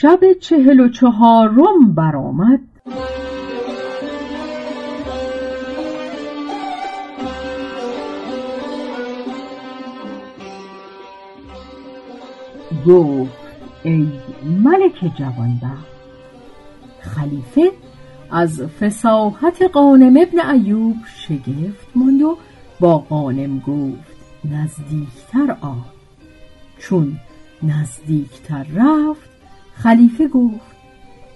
شب چهل و چهارم برآمد. گفت ای ملک جوانبخت خلیفه از فساحت قانم ابن ایوب شگفت ماند و با قانم گفت نزدیکتر آ. چون نزدیکتر رفت خلیفه گفت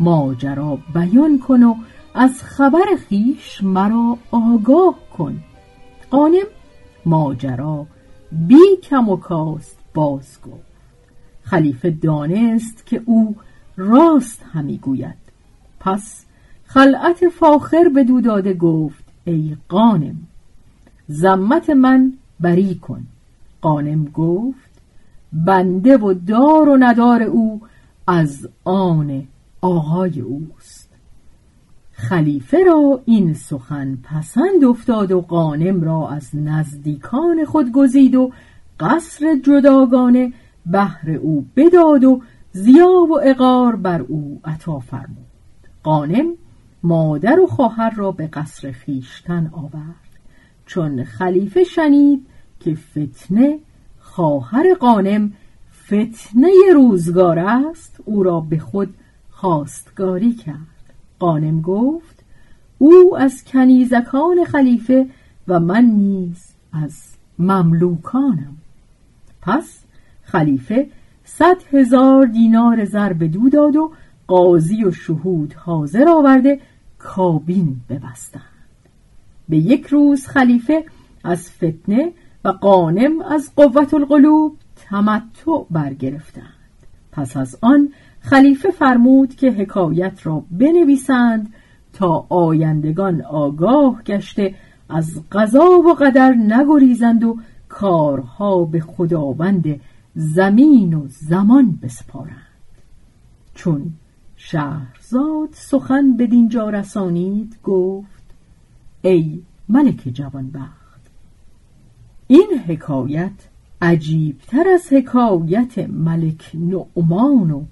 ماجرا بیان کن و از خبر خیش مرا آگاه کن. قانم ماجرا بی کم و کاست باز گفت خلیفه دانست که او راست همی گوید. پس خلعت فاخر به دو داده گفت ای قانم زمت من بری کن. قانم گفت بنده و دار و ندار او از آن آقای اوست. خلیفه را این سخن پسند افتاد و قانم را از نزدیکان خود گزید و قصر جداگانه بهر او بداد و زیاب و اقار بر او عطا فرمود. قانم مادر و خواهر را به قصر خیشتن آورد. چون خلیفه شنید که فتنه خواهر قانم فتنه روزگار است او را به خود خواستگاری کرد. قانم گفت او از کنیزکان خلیفه و من نیز از مملوکانم. پس خلیفه صد هزار دینار زر به دو داد و قاضی و شهود حاضر آورده کابین ببستند. به یک روز خلیفه از فتنه و قانم از قوت القلوب تمتع برگرفتند. پس از آن خلیفه فرمود که حکایت را بنویسند تا آیندگان آگاه گشته از قضا و قدر نگریزند و کارها به خداوند زمین و زمان بسپارند. چون شهرزاد سخن به دینجا رسانید گفت ای ملک جوانبخت این حکایت عجیبتر از حکایت ملک نعمان و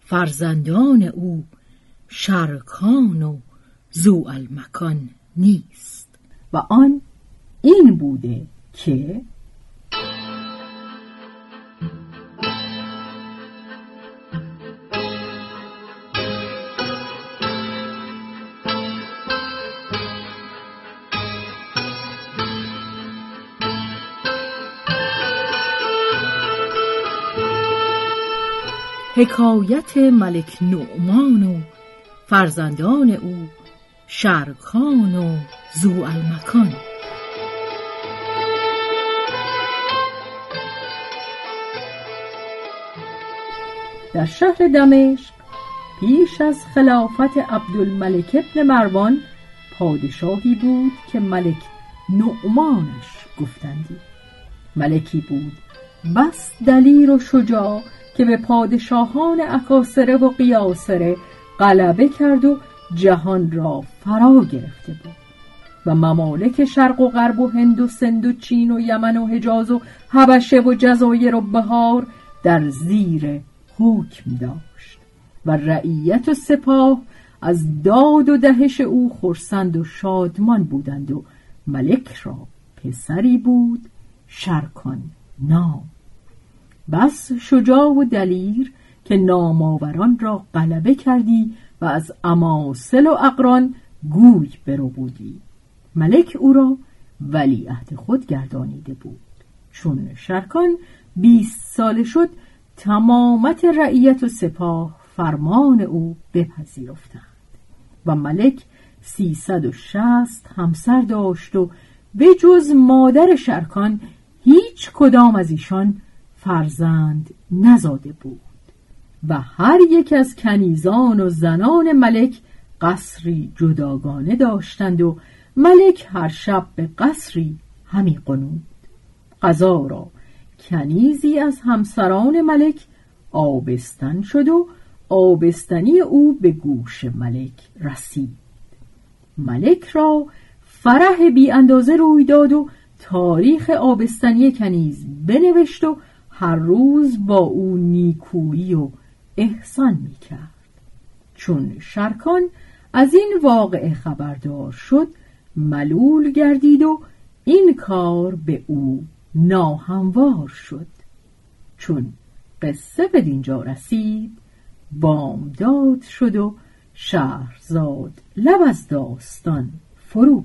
فرزندان او شرکان و زو المکان نیست. و آن این بوده که حکایت ملک نعمان و فرزندان او شرکان و زو المکان. در شهر دمشق پیش از خلافت عبدالملک ابن مروان پادشاهی بود که ملک نعمانش گفتندی. ملکی بود بس دلیر و شجاع که به پادشاهان اکاسره و قیاسره غلبه کرد و جهان را فرا گرفته بود. و ممالک شرق و غرب و هند و سند و چین و یمن و حجاز و حبشه و جزایر و بهار در زیر حکم داشت. و رعیت و سپاه از داد و دهش او خرسند و شادمان بودند و ملک را پسری بود شرکان نام. بس شجاع و دلیر که نامآوران را غلبه کردی و از اماسل و اقران گوی برو بودی ملک او را ولیعهد خود گردانیده بود. چون شرکان بیست ساله شد تمامت رعیت و سپاه فرمان او بپذیرفتند. و ملک سیصد و شست همسر داشت و به جز مادر شرکان هیچ کدام از ایشان فرزند نزاده بود و هر یک از کنیزان و زنان ملک قصری جداگانه داشتند و ملک هر شب به قصری همی قنود قضا را کنیزی از همسران ملک آبستن شد و آبستنی او به گوش ملک رسید. ملک را فرح بی اندازه روی داد و تاریخ آبستنی کنیز بنوشت و هر روز با او نیکویی و احسان می کرد چون شرکان از این واقعه خبردار شد ملول گردید و این کار به او ناهموار شد. چون قصه به دینجا رسید بامداد شد و شهرزاد لب از داستان فرو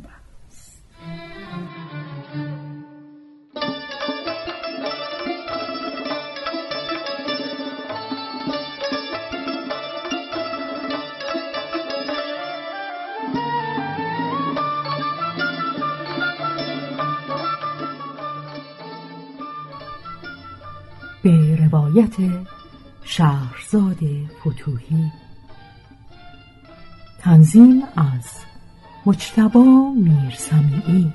به روایت شهرزاد فتوهی. تنظیم از مجتبا میرسمیعی.